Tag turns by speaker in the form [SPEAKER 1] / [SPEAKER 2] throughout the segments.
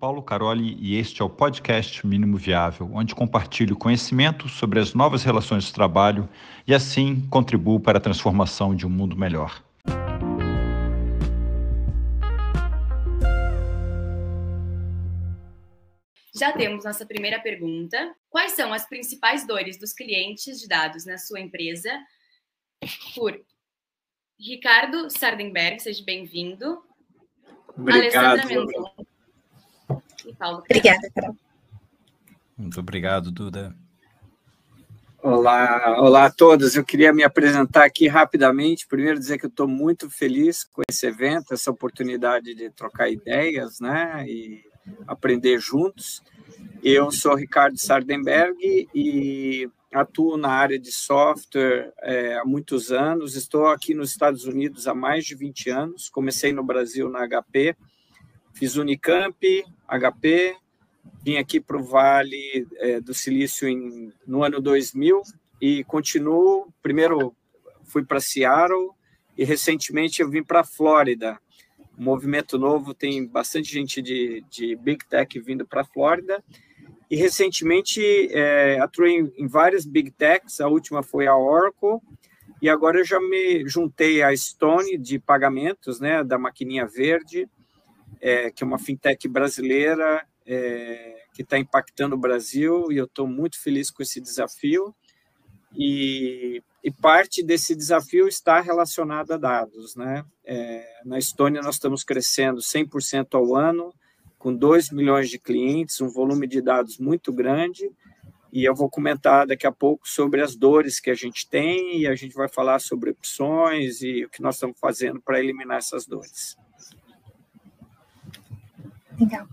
[SPEAKER 1] Paulo Caroli e este é o podcast Mínimo Viável, onde compartilho conhecimento sobre as novas relações de trabalho e assim contribuo para a transformação de um mundo melhor.
[SPEAKER 2] Já temos nossa primeira pergunta. Quais são as principais dores dos clientes de dados na sua empresa? Por Ricardo Sardenberg, seja bem-vindo.
[SPEAKER 3] Obrigado. Alessandra Mendonça
[SPEAKER 4] e Paulo. Obrigada, Carol.
[SPEAKER 1] Muito obrigado, Duda.
[SPEAKER 3] Olá, olá a todos. Eu queria me apresentar aqui rapidamente. Primeiro dizer que eu estou muito feliz com esse evento, essa oportunidade de trocar ideias, né, e aprender juntos. Eu sou Ricardo Sardenberg e atuo na área de software é, há muitos anos. Estou aqui nos Estados Unidos há mais de 20 anos. Comecei no Brasil na HP, fiz Unicamp, HP, vim aqui para o Vale é, do Silício em, no ano 2000 e continuo. Primeiro fui para Seattle e recentemente eu vim para Flórida movimento novo, tem bastante gente de, de Big Tech vindo para Flórida. E recentemente é, atuei em, em, várias Big Techs, a última foi a Oracle, e agora eu já me juntei à Stone de pagamentos, né, da maquininha verde, é, que é uma fintech brasileira é, que está impactando o Brasil, e eu estou muito feliz com esse desafio. E, e, parte desse desafio está relacionado a dados. Né? É, na Estônia, nós estamos crescendo 100% ao ano, com 2 milhões de clientes, um volume de dados muito grande, e eu vou comentar daqui a pouco sobre as dores que a gente tem, e a gente vai falar sobre opções e o que nós estamos fazendo para eliminar essas dores.
[SPEAKER 4] Legal.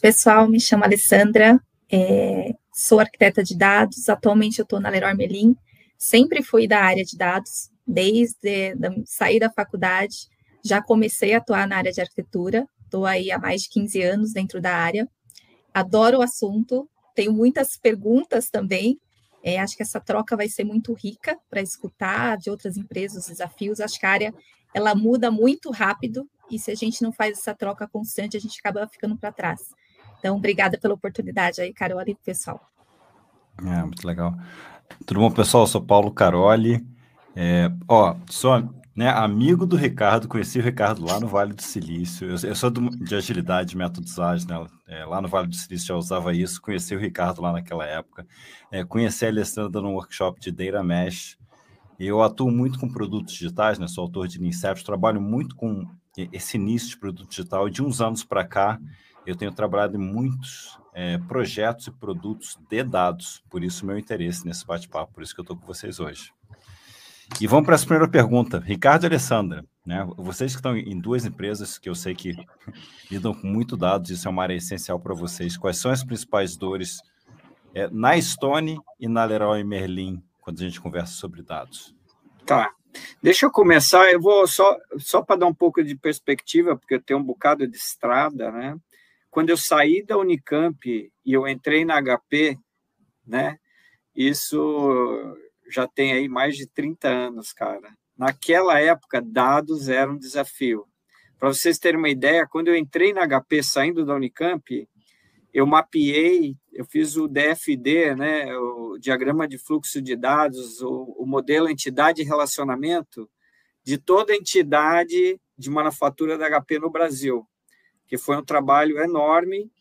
[SPEAKER 4] Pessoal, me chamo Alessandra, é, sou arquiteta de dados, atualmente eu estou na Leroy Merlin, sempre fui da área de dados, desde sair da faculdade, já comecei a atuar na área de arquitetura, estou aí há mais de 15 anos dentro da área, adoro o assunto, tenho muitas perguntas também, é, acho que essa troca vai ser muito rica para escutar de outras empresas, os desafios, acho que a área ela muda muito rápido, e se a gente não faz essa troca constante, a gente acaba ficando para trás. Então, obrigada pela oportunidade aí, Carol, pessoal.
[SPEAKER 1] É, muito legal. Tudo bom, pessoal? Eu sou Paulo Caroli. É, ó, sou né, amigo do Ricardo, conheci o Ricardo lá no Vale do Silício. Eu, eu sou do, de agilidade, métodos ágeis, né? É, lá no Vale do Silício já usava isso. Conheci o Ricardo lá naquela época. É, conheci a Alessandra dando um workshop de Data Mesh. Eu atuo muito com produtos digitais, né? Sou autor de Incept, trabalho muito com esse início de produto digital. E de uns anos para cá, eu tenho trabalhado em muitos é, projetos e produtos de dados, por isso meu interesse nesse bate-papo, por isso que eu estou com vocês hoje. E vamos para essa primeira pergunta. Ricardo e Alessandra, né, vocês que estão em duas empresas que eu sei que lidam com muito dados, isso é uma área essencial para vocês, quais são as principais dores é, na Stone e na Leroy Merlin, quando a gente conversa sobre dados?
[SPEAKER 3] Tá, Deixa eu começar, eu vou só, só para dar um pouco de perspectiva, porque eu tenho um bocado de estrada, né? Quando eu saí da Unicamp e eu entrei na HP, né? Isso já tem aí mais de 30 anos, cara. Naquela época, dados eram um desafio. Para vocês terem uma ideia, quando eu entrei na HP saindo da Unicamp, eu mapeei, eu fiz o DFD, né, o diagrama de fluxo de dados, o, o modelo entidade e relacionamento de toda entidade de manufatura da HP no Brasil que foi um trabalho enorme,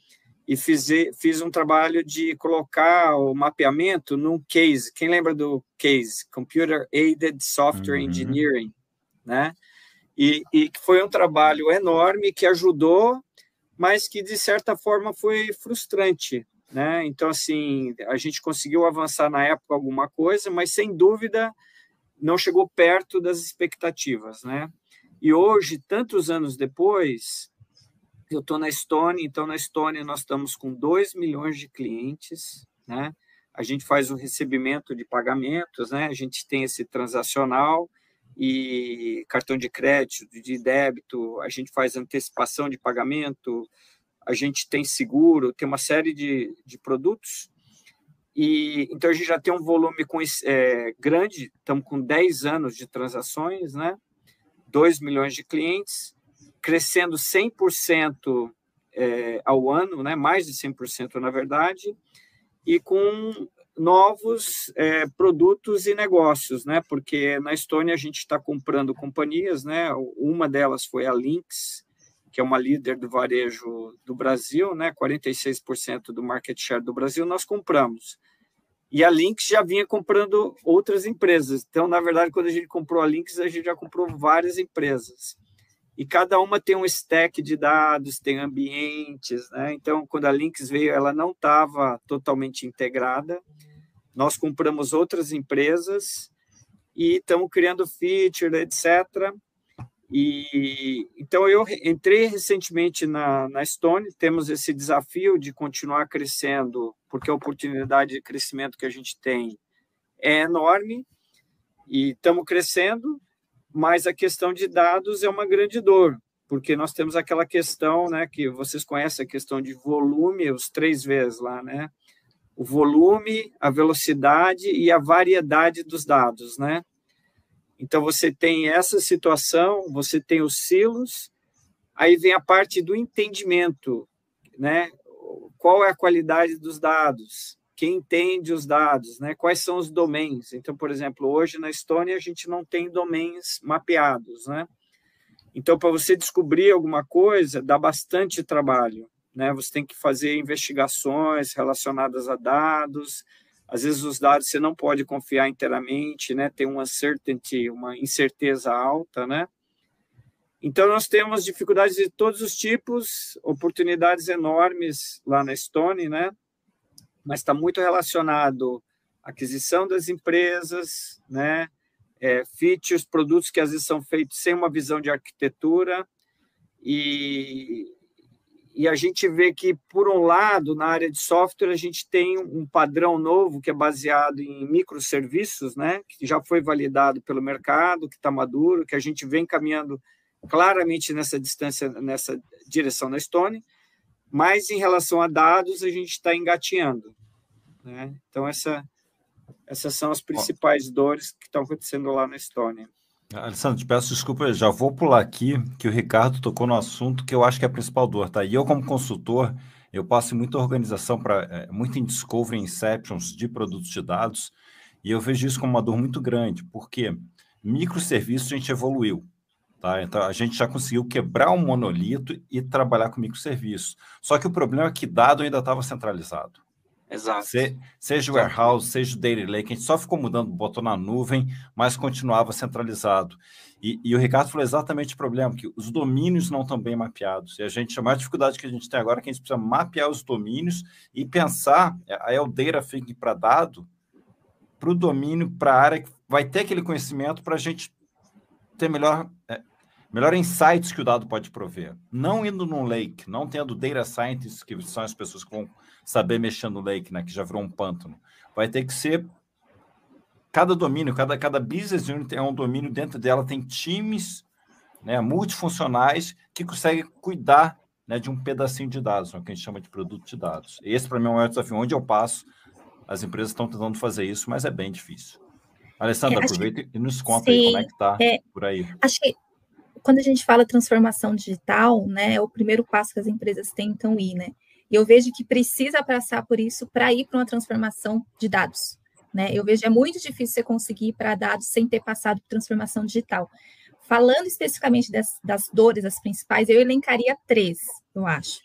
[SPEAKER 3] e fiz, fiz um trabalho de colocar o mapeamento num case. Quem lembra do case? Computer Aided Software uhum. Engineering, né? E, e foi um trabalho enorme que ajudou, mas que de certa forma foi frustrante, né? Então assim a gente conseguiu avançar na época alguma coisa, mas sem dúvida não chegou perto das expectativas, né? E hoje, tantos anos depois, eu estou na Estônia, então na Estônia nós estamos com 2 milhões de clientes, né? A gente faz o recebimento de pagamentos, né? A gente tem esse transacional e cartão de crédito, de débito, a gente faz antecipação de pagamento, a gente tem seguro, tem uma série de, de produtos. E então a gente já tem um volume com, é, grande, estamos com 10 anos de transações, né? 2 milhões de clientes crescendo 100% é, ao ano, né, mais de 100% na verdade, e com novos é, produtos e negócios, né? Porque na Estônia a gente está comprando companhias, né? Uma delas foi a Lynx, que é uma líder do varejo do Brasil, né? 46% do market share do Brasil nós compramos. E a Lynx já vinha comprando outras empresas. Então, na verdade, quando a gente comprou a Lynx, a gente já comprou várias empresas. E cada uma tem um stack de dados, tem ambientes, né? Então, quando a Lynx veio, ela não estava totalmente integrada. Nós compramos outras empresas e estamos criando feature, etc. E então eu entrei recentemente na, na Stone, temos esse desafio de continuar crescendo, porque a oportunidade de crescimento que a gente tem é enorme e estamos crescendo, mas a questão de dados é uma grande dor, porque nós temos aquela questão, né, que vocês conhecem a questão de volume, os três vezes lá, né? O volume, a velocidade e a variedade dos dados, né? Então, você tem essa situação, você tem os silos, aí vem a parte do entendimento, né? Qual é a qualidade dos dados? Quem entende os dados, né? Quais são os domains? Então, por exemplo, hoje na Estônia a gente não tem domains mapeados, né? Então, para você descobrir alguma coisa, dá bastante trabalho, né? Você tem que fazer investigações relacionadas a dados, às vezes os dados você não pode confiar inteiramente, né? Tem uma certainty, uma incerteza alta, né? Então nós temos dificuldades de todos os tipos, oportunidades enormes lá na Stone, né? Mas está muito relacionado à aquisição das empresas, né? É, features, produtos que às vezes são feitos sem uma visão de arquitetura. E, e a gente vê que, por um lado, na área de software, a gente tem um padrão novo que é baseado em microserviços, né, que já foi validado pelo mercado, que está maduro, que a gente vem caminhando claramente nessa distância, nessa direção na Stone, mas em relação a dados, a gente está engatinhando. Né? Então, essa, essas são as principais dores que estão acontecendo lá na Estônia.
[SPEAKER 1] Alessandro, te peço desculpa, já vou pular aqui, que o Ricardo tocou no assunto que eu acho que é a principal dor, tá? E eu, como consultor, eu passo muita organização para, é, muito em discovery inceptions de produtos de dados, e eu vejo isso como uma dor muito grande, porque microserviços a gente evoluiu, tá? Então, a gente já conseguiu quebrar um monolito e trabalhar com microserviços. Só que o problema é que dado ainda estava centralizado.
[SPEAKER 3] Exato.
[SPEAKER 1] Se, seja o warehouse, seja o data lake, a gente só ficou mudando, botou na nuvem, mas continuava centralizado. E, e, o Ricardo falou exatamente o problema, que os domínios não estão bem mapeados. E a gente, a maior dificuldade que a gente tem agora é que a gente precisa mapear os domínios e pensar, aí é o data thinking para dado, para o domínio, para a área que vai ter aquele conhecimento para a gente ter melhor, é, melhor insights que o dado pode prover. Não indo num lake, não tendo data scientists, que são as pessoas que vão saber mexer no lake, né, que já virou um pântano. Vai ter que ser cada domínio, cada, cada business unit é um domínio, dentro dela tem times né, multifuncionais que conseguem cuidar né, de um pedacinho de dados, né, o que a gente chama de produto de dados. Esse, para mim, é o maior desafio. Onde eu passo, as empresas estão tentando fazer isso, mas é bem difícil. Alessandra, é, aproveita que... e nos conta sim, aí como é que está é, por aí.
[SPEAKER 4] Acho que quando a gente fala transformação digital, né, é o primeiro passo que as empresas tentam ir, né? E eu vejo que precisa passar por isso para ir para uma transformação de dados. Né? Eu vejo é muito difícil você conseguir ir para dados sem ter passado por transformação digital. Falando especificamente das, das dores, as principais, eu elencaria três, eu acho.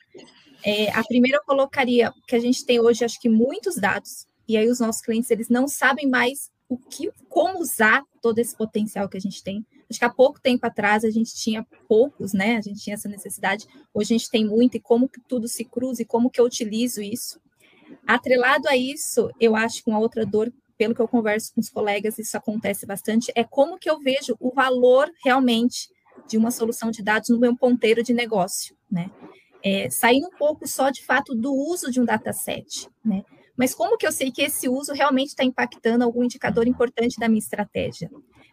[SPEAKER 4] É, a primeira eu colocaria que a gente tem hoje, acho que muitos dados, e aí os nossos clientes eles não sabem mais o que, como usar todo esse potencial que a gente tem. Acho que há pouco tempo atrás a gente tinha poucos, né? A gente tinha essa necessidade. Hoje a gente tem muito, e como que tudo se cruza e como que eu utilizo isso. Atrelado a isso, eu acho que uma outra dor, pelo que eu converso com os colegas, isso acontece bastante, é como que eu vejo o valor realmente de uma solução de dados no meu ponteiro de negócio, né? É, um pouco só de fato do uso de um dataset, né? Mas como que eu sei que esse uso realmente está impactando algum indicador importante da minha estratégia?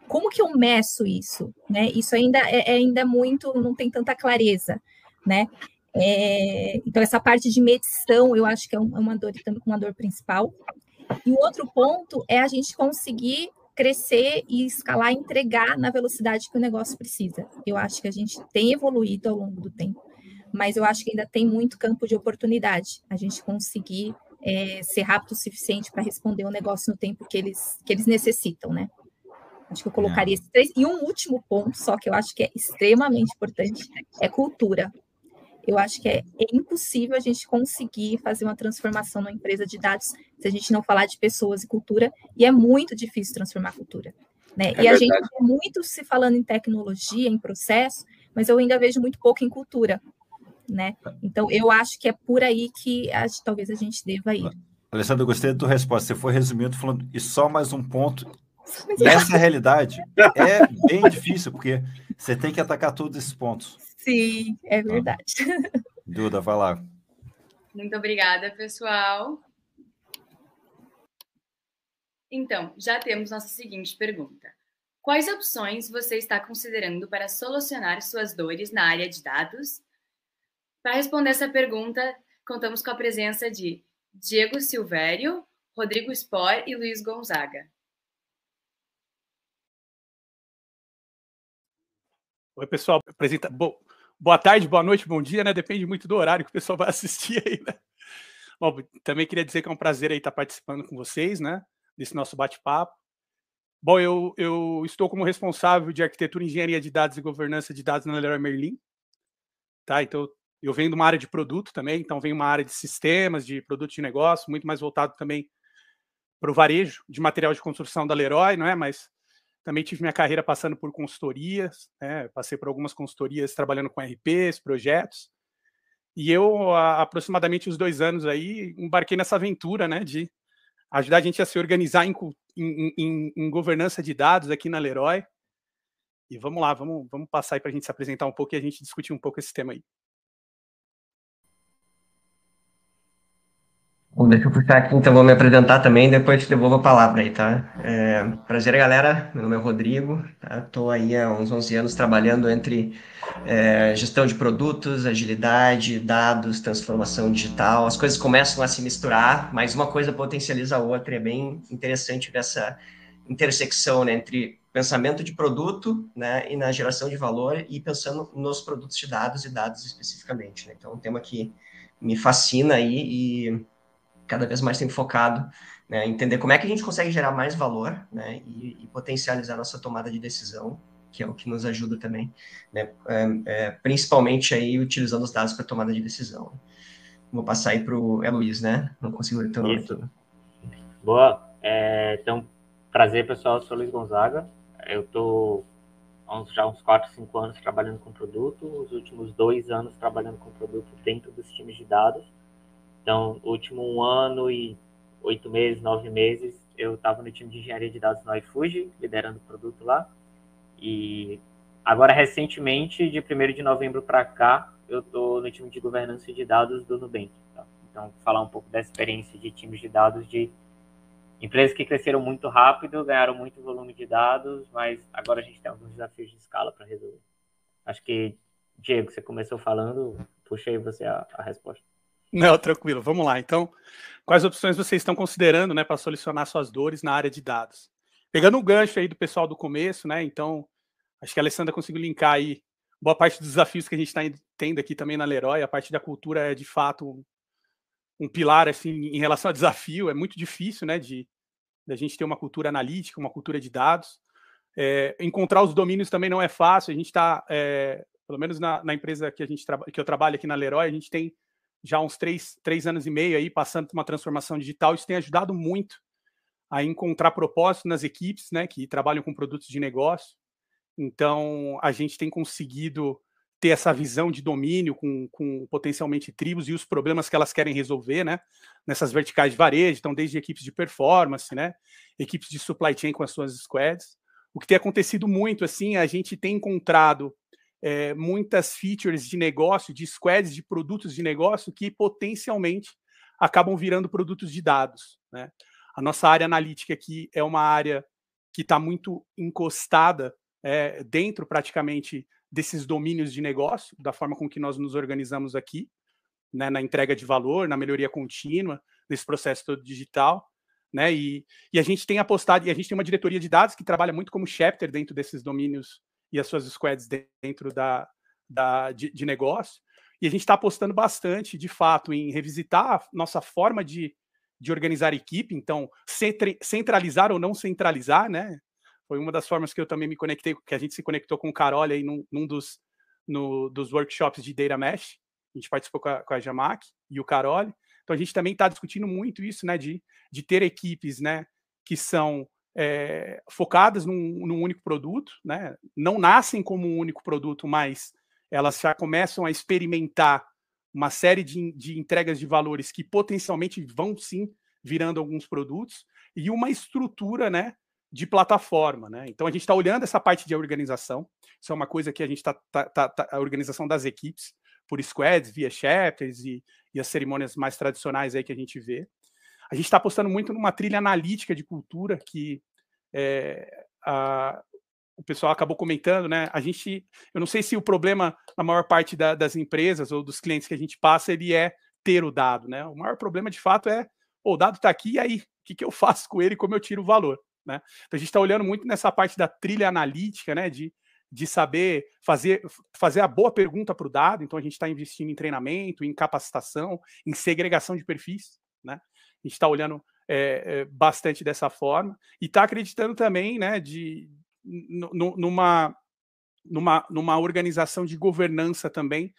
[SPEAKER 4] Como que eu meço isso? Né? Isso ainda é, é ainda muito, não tem tanta clareza, né? É, então, essa parte de medição, eu acho que é, é uma dor, uma dor principal. E o outro ponto é a gente conseguir crescer e escalar, entregar na velocidade que o negócio precisa. Eu acho que a gente tem evoluído ao longo do tempo, mas eu acho que ainda tem muito campo de oportunidade. A gente conseguir é, ser rápido o suficiente para responder o negócio no tempo que eles, que eles necessitam, né? Acho que eu colocaria é. esses três. E um último ponto, só que eu acho que é extremamente importante, é cultura. Eu acho que é, é impossível a gente conseguir fazer uma transformação numa empresa de dados se a gente não falar de pessoas e cultura, e é muito difícil transformar a cultura. Né? É e verdade. a gente vê muito se falando em tecnologia, em processo, mas eu ainda vejo muito pouco em cultura. Né? Então, eu acho que é por aí que acho, talvez a gente deva ir.
[SPEAKER 1] Alessandro, eu gostei da tua resposta. Você foi resumindo falando, e só mais um ponto. Nessa realidade, é bem difícil, porque você tem que atacar todos esses pontos.
[SPEAKER 4] Sim, é tá. verdade.
[SPEAKER 1] Duda, vai lá.
[SPEAKER 2] Muito obrigada, pessoal. Então, já temos nossa seguinte pergunta. Quais opções você está considerando para solucionar suas dores na área de dados? Para responder essa pergunta, contamos com a presença de Diego Silvério, Rodrigo Spor e Luiz Gonzaga.
[SPEAKER 5] Oi, pessoal. Apresenta... Boa tarde, boa noite, bom dia, né? Depende muito do horário que o pessoal vai assistir aí, né? Bom, também queria dizer que é um prazer aí estar participando com vocês, né? Desse nosso bate-papo. Bom, eu, eu estou como responsável de arquitetura, engenharia de dados e governança de dados na Leroy Merlin. Tá? Então, eu venho de uma área de produto também, então venho uma área de sistemas, de produto de negócio, muito mais voltado também para o varejo de material de construção da Leroy, não é? Mas também tive minha carreira passando por consultorias, né? passei por algumas consultorias trabalhando com RPs, projetos. E eu, há aproximadamente uns dois anos aí, embarquei nessa aventura, né, de ajudar a gente a se organizar em, em, em, em governança de dados aqui na Leroy. E vamos lá, vamos, vamos passar aí para a gente se apresentar um pouco e a gente discutir um pouco esse tema aí.
[SPEAKER 6] Deixa eu puxar aqui, então vou me apresentar também, depois te devolvo a palavra aí, tá? É, prazer, galera, meu nome é Rodrigo, estou tá? aí há uns 11 anos trabalhando entre é, gestão de produtos, agilidade, dados, transformação digital, as coisas começam a se misturar, mas uma coisa potencializa a outra, é bem interessante ver essa intersecção né, entre pensamento de produto né, e na geração de valor e pensando nos produtos de dados e dados especificamente, né? Então, é um tema que me fascina aí e cada vez mais tem focado, né, entender como é que a gente consegue gerar mais valor, né, e, e potencializar nossa tomada de decisão, que é o que nos ajuda também, né, é, é, principalmente aí utilizando os dados para tomada de decisão. Vou passar aí para o Luiz, né? Não consigo ler teu nome
[SPEAKER 7] tudo. Boa. É, então, prazer, pessoal. Eu sou Luiz Gonzaga. Eu estou já uns 4, 5 anos trabalhando com produto, os últimos dois anos trabalhando com produto dentro dos times de dados. Então, último um ano e oito meses, nove meses, eu estava no time de engenharia de dados no iFuji, liderando o produto lá. E agora, recentemente, de 1 de novembro para cá, eu estou no time de governança de dados do Nubank. Tá? Então, falar um pouco da experiência de times de dados de empresas que cresceram muito rápido, ganharam muito volume de dados, mas agora a gente tem alguns desafios de escala para resolver. Acho que, Diego, você começou falando, puxei você a, a resposta.
[SPEAKER 5] Não, tranquilo. Vamos lá. Então, quais opções vocês estão considerando, né, para solucionar suas dores na área de dados? Pegando um gancho aí do pessoal do começo, né? Então, acho que a Alessandra conseguiu linkar aí boa parte dos desafios que a gente está tendo aqui também na Leroy. A parte da cultura é de fato um, um pilar assim em relação a desafio. É muito difícil, né, de a gente ter uma cultura analítica, uma cultura de dados. É, encontrar os domínios também não é fácil. A gente está, é, pelo menos na, na empresa que a gente que eu trabalho aqui na Leroy, a gente tem já uns três, três anos e meio aí, passando por uma transformação digital, isso tem ajudado muito a encontrar propósito nas equipes, né, que trabalham com produtos de negócio. Então, a gente tem conseguido ter essa visão de domínio com, com potencialmente tribos e os problemas que elas querem resolver, né, nessas verticais de varejo, então desde equipes de performance, né, equipes de supply chain com as suas squads. O que tem acontecido muito, assim, a gente tem encontrado é, muitas features de negócio, de squads de produtos de negócio que potencialmente acabam virando produtos de dados. Né? A nossa área analítica aqui é uma área que está muito encostada é, dentro praticamente desses domínios de negócio, da forma com que nós nos organizamos aqui, né, na entrega de valor, na melhoria contínua, nesse processo todo digital. Né, e, e a gente tem apostado, e a gente tem uma diretoria de dados que trabalha muito como chapter dentro desses domínios e as suas squads dentro da, da, de, de negócio. E a gente está apostando bastante, de fato, em revisitar nossa forma de, de organizar equipe, então centralizar ou não centralizar, né? Foi uma das formas que eu também me conectei, que a gente se conectou com o Carol aí num, num dos, no, dos workshops de Data Mesh. A gente participou com a, com a Jamac e o Carol. Então a gente também está discutindo muito isso, né? De, de ter equipes, né? Que são é, focadas num, num, único produto, né? Não nascem como um único produto, mas elas já começam a experimentar uma série de, de entregas de valores que potencialmente vão sim virando alguns produtos e uma estrutura, né, de plataforma, né? Então a gente está olhando essa parte de organização. Isso é uma coisa que a gente está tá, tá, tá, a organização das equipes por squads, via chapters e, e as cerimônias mais tradicionais aí que a gente vê. A gente está apostando muito numa trilha analítica de cultura que é, a, o pessoal acabou comentando, né? A gente, eu não sei se o problema na maior parte da, das empresas ou dos clientes que a gente passa, ele é ter o dado, né? O maior problema de fato é, o dado está aqui, e aí, o que, que eu faço com ele, como eu tiro o valor, né? Então a gente está olhando muito nessa parte da trilha analítica, né? De, de saber fazer, fazer a boa pergunta para o dado, então a gente está investindo em treinamento, em capacitação, em segregação de perfis, né? A gente está olhando é, é, bastante dessa forma e está acreditando também, né, de, numa, numa, numa organização de governança também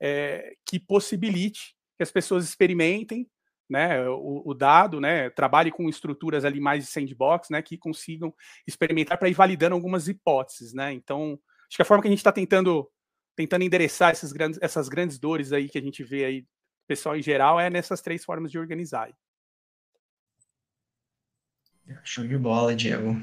[SPEAKER 5] é, que possibilite que as pessoas experimentem né, o, o, dado, né, trabalhe com estruturas ali mais de sandbox, né, que consigam experimentar para ir validando algumas hipóteses, né. Então, acho que a forma que a gente está tentando tentando endereçar essas grandes, essas grandes dores aí que a gente vê aí, pessoal em geral, é nessas três formas de organizar.
[SPEAKER 6] Show de bola, Diego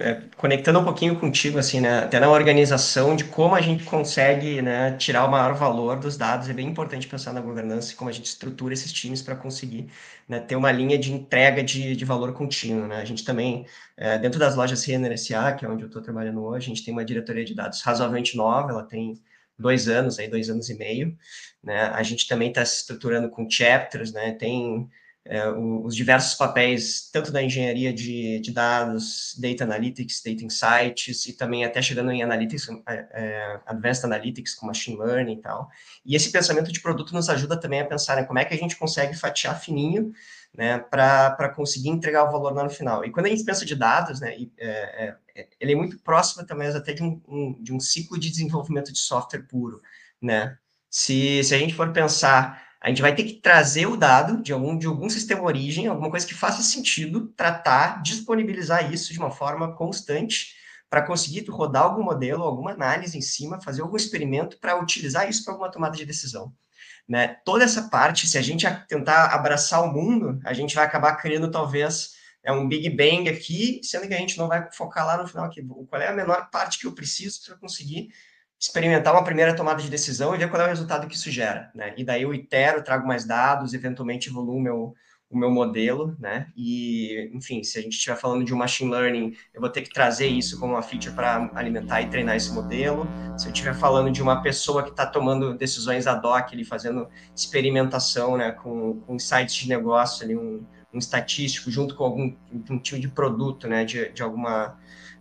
[SPEAKER 6] é, conectando um pouquinho contigo, assim, né, até na organização de como a gente consegue, né, tirar o maior valor dos dados, é bem importante pensar na governança e como a gente estrutura esses times para conseguir né, ter uma linha de entrega de, de valor contínuo, né, a gente também, é, dentro das lojas Renner S.A., que é onde eu estou trabalhando hoje, a gente tem uma diretoria de dados razoavelmente nova, ela tem dois anos, aí dois anos e meio, né, a gente também está se estruturando com chapters, né, tem é, os diversos papéis, tanto da engenharia de, de, dados, data analytics, data insights, e também até chegando em analytics, é, é, advanced analytics, com machine learning e tal. E esse pensamento de produto nos ajuda também a pensar né, como é que a gente consegue fatiar fininho né, para conseguir entregar o valor lá no final. E quando a gente pensa de dados, né, é, é, ele é muito próximo também até de um, um, de um ciclo de desenvolvimento de software puro. Né? Se, se a gente for pensar a gente vai ter que trazer o dado de algum, de algum sistema origem, alguma coisa que faça sentido, tratar, disponibilizar isso de uma forma constante para conseguir rodar algum modelo, alguma análise em cima, fazer algum experimento para utilizar isso para alguma tomada de decisão. Né? Toda essa parte, se a gente tentar abraçar o mundo, a gente vai acabar criando talvez é um Big Bang aqui, sendo que a gente não vai focar lá no final aqui. Qual é a menor parte que eu preciso para conseguir experimentar uma primeira tomada de decisão e ver qual é o resultado que isso gera, né? E daí eu itero, trago mais dados, eventualmente evoluo o meu, o meu modelo, né? E, enfim, se a gente estiver falando de um machine learning, eu vou ter que trazer isso como uma feature para alimentar e treinar esse modelo. Se eu estiver falando de uma pessoa que está tomando decisões ad hoc, ali, fazendo experimentação, né, com, com sites de negócio, ali, um, um estatístico junto com algum um time de produto, né, de, de alguma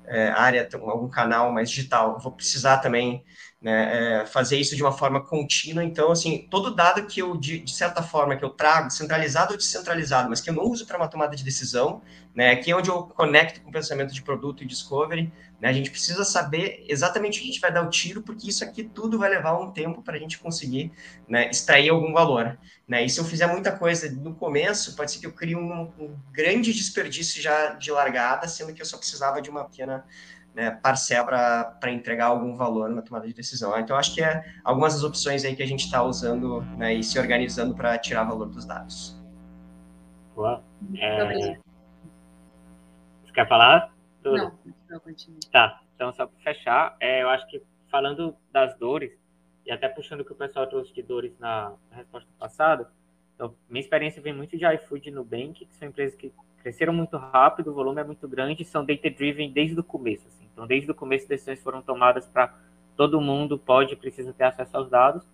[SPEAKER 6] é, área, algum canal mais digital. Vou precisar também né, é, fazer isso de uma forma contínua. Então, assim, todo dado que eu, de, de, certa forma, que eu trago, centralizado ou descentralizado, mas que eu não uso para uma tomada de decisão, né, aqui é onde eu conecto com o pensamento de produto e discovery, né, a gente precisa saber exatamente o que a gente vai dar o tiro, porque isso aqui tudo vai levar um tempo para a gente conseguir né, extrair algum valor. Né, e se eu fizer muita coisa no começo, pode ser que eu crie um, um grande desperdício já de largada, sendo que eu só precisava de uma pequena né, parcela para entregar algum valor na tomada de decisão. Então, acho que é algumas das opções aí que a gente está usando né, e se organizando para tirar valor dos dados.
[SPEAKER 7] Boa. É... Você quer falar?
[SPEAKER 2] Tudo? Não, não continue.
[SPEAKER 7] Tá, então só para fechar, é, eu acho que falando das dores, e até puxando o que o pessoal trouxe de dores na, na resposta passada, então, minha experiência vem muito de iFood e Nubank, que são empresas que cresceram muito rápido, o volume é muito grande, são data-driven desde o começo. Assim. Então, desde o começo, decisões foram tomadas para todo mundo pode e precisa ter acesso aos dados,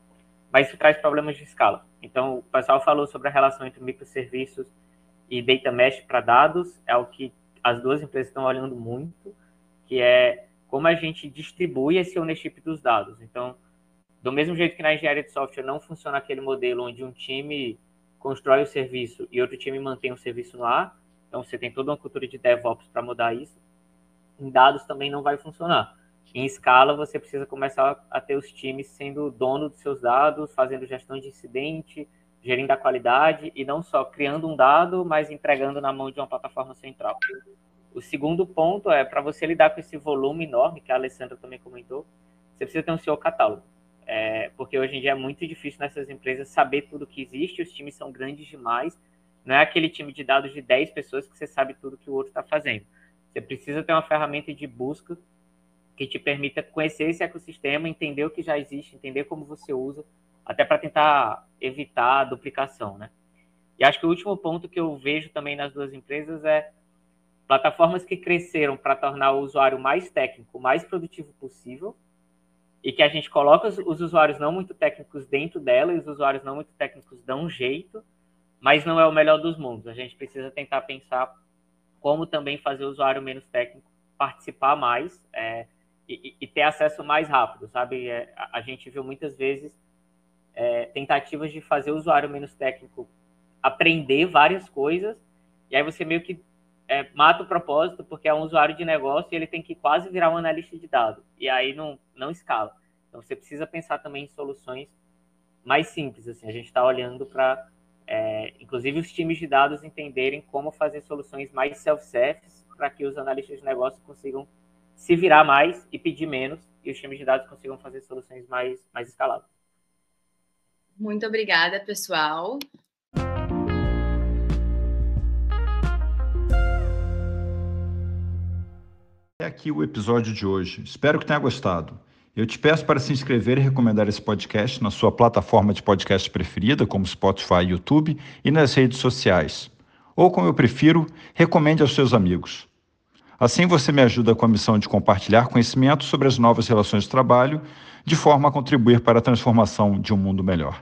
[SPEAKER 7] mas isso traz problemas de escala. Então, o pessoal falou sobre a relação entre microserviços e data mesh para dados, é o que as duas empresas estão olhando muito, que é como a gente distribui esse ownership dos dados. Então, Do mesmo jeito que na engenharia de software não funciona aquele modelo onde um time constrói o serviço e outro time mantém o serviço no ar, então você tem toda uma cultura de DevOps para mudar isso. Em dados também não vai funcionar. Em escala, você precisa começar a ter os times sendo dono dos seus dados, fazendo gestão de incidente, gerindo a qualidade e não só criando um dado, mas entregando na mão de uma plataforma central. O segundo ponto é para você lidar com esse volume enorme que a Alessandra também comentou, você precisa ter um seu catálogo. É, porque hoje em dia é muito difícil nessas empresas saber tudo que existe, os times são grandes demais. Não é aquele time de dados de 10 pessoas que você sabe tudo que o outro está fazendo. Você precisa ter uma ferramenta de busca que te permita conhecer esse ecossistema, entender o que já existe, entender como você usa, até para tentar evitar a duplicação, né? E acho que o último ponto que eu vejo também nas duas empresas é plataformas que cresceram para tornar o usuário mais técnico, mais produtivo possível, e que a gente coloca os, os, usuários não muito técnicos dentro dela e os usuários não muito técnicos dão um jeito, mas não é o melhor dos mundos. A gente precisa tentar pensar como também fazer o usuário menos técnico participar mais é, e, e, ter acesso mais rápido, sabe? É, a, gente viu muitas vezes é, tentativas de fazer o usuário menos técnico aprender várias coisas e aí você meio que é, mata o propósito, porque é um usuário de negócio e ele tem que quase virar um analista de dados. E aí não, não escala. Então você precisa pensar também em soluções mais simples. Assim, a gente está olhando para, é, inclusive, os times de dados entenderem como fazer soluções mais self-service para que os analistas de negócio consigam se virar mais e pedir menos e os times de dados consigam fazer soluções mais, mais escaláveis.
[SPEAKER 2] Muito obrigada, pessoal.
[SPEAKER 1] É aqui o episódio de hoje. Espero que tenha gostado. Eu te peço para se inscrever e recomendar esse podcast na sua plataforma de podcast preferida, como Spotify e YouTube, e nas redes sociais. Ou, como eu prefiro, recomende aos seus amigos. Assim você me ajuda com a missão de compartilhar conhecimento sobre as novas relações de trabalho, de forma a contribuir para a transformação de um mundo melhor.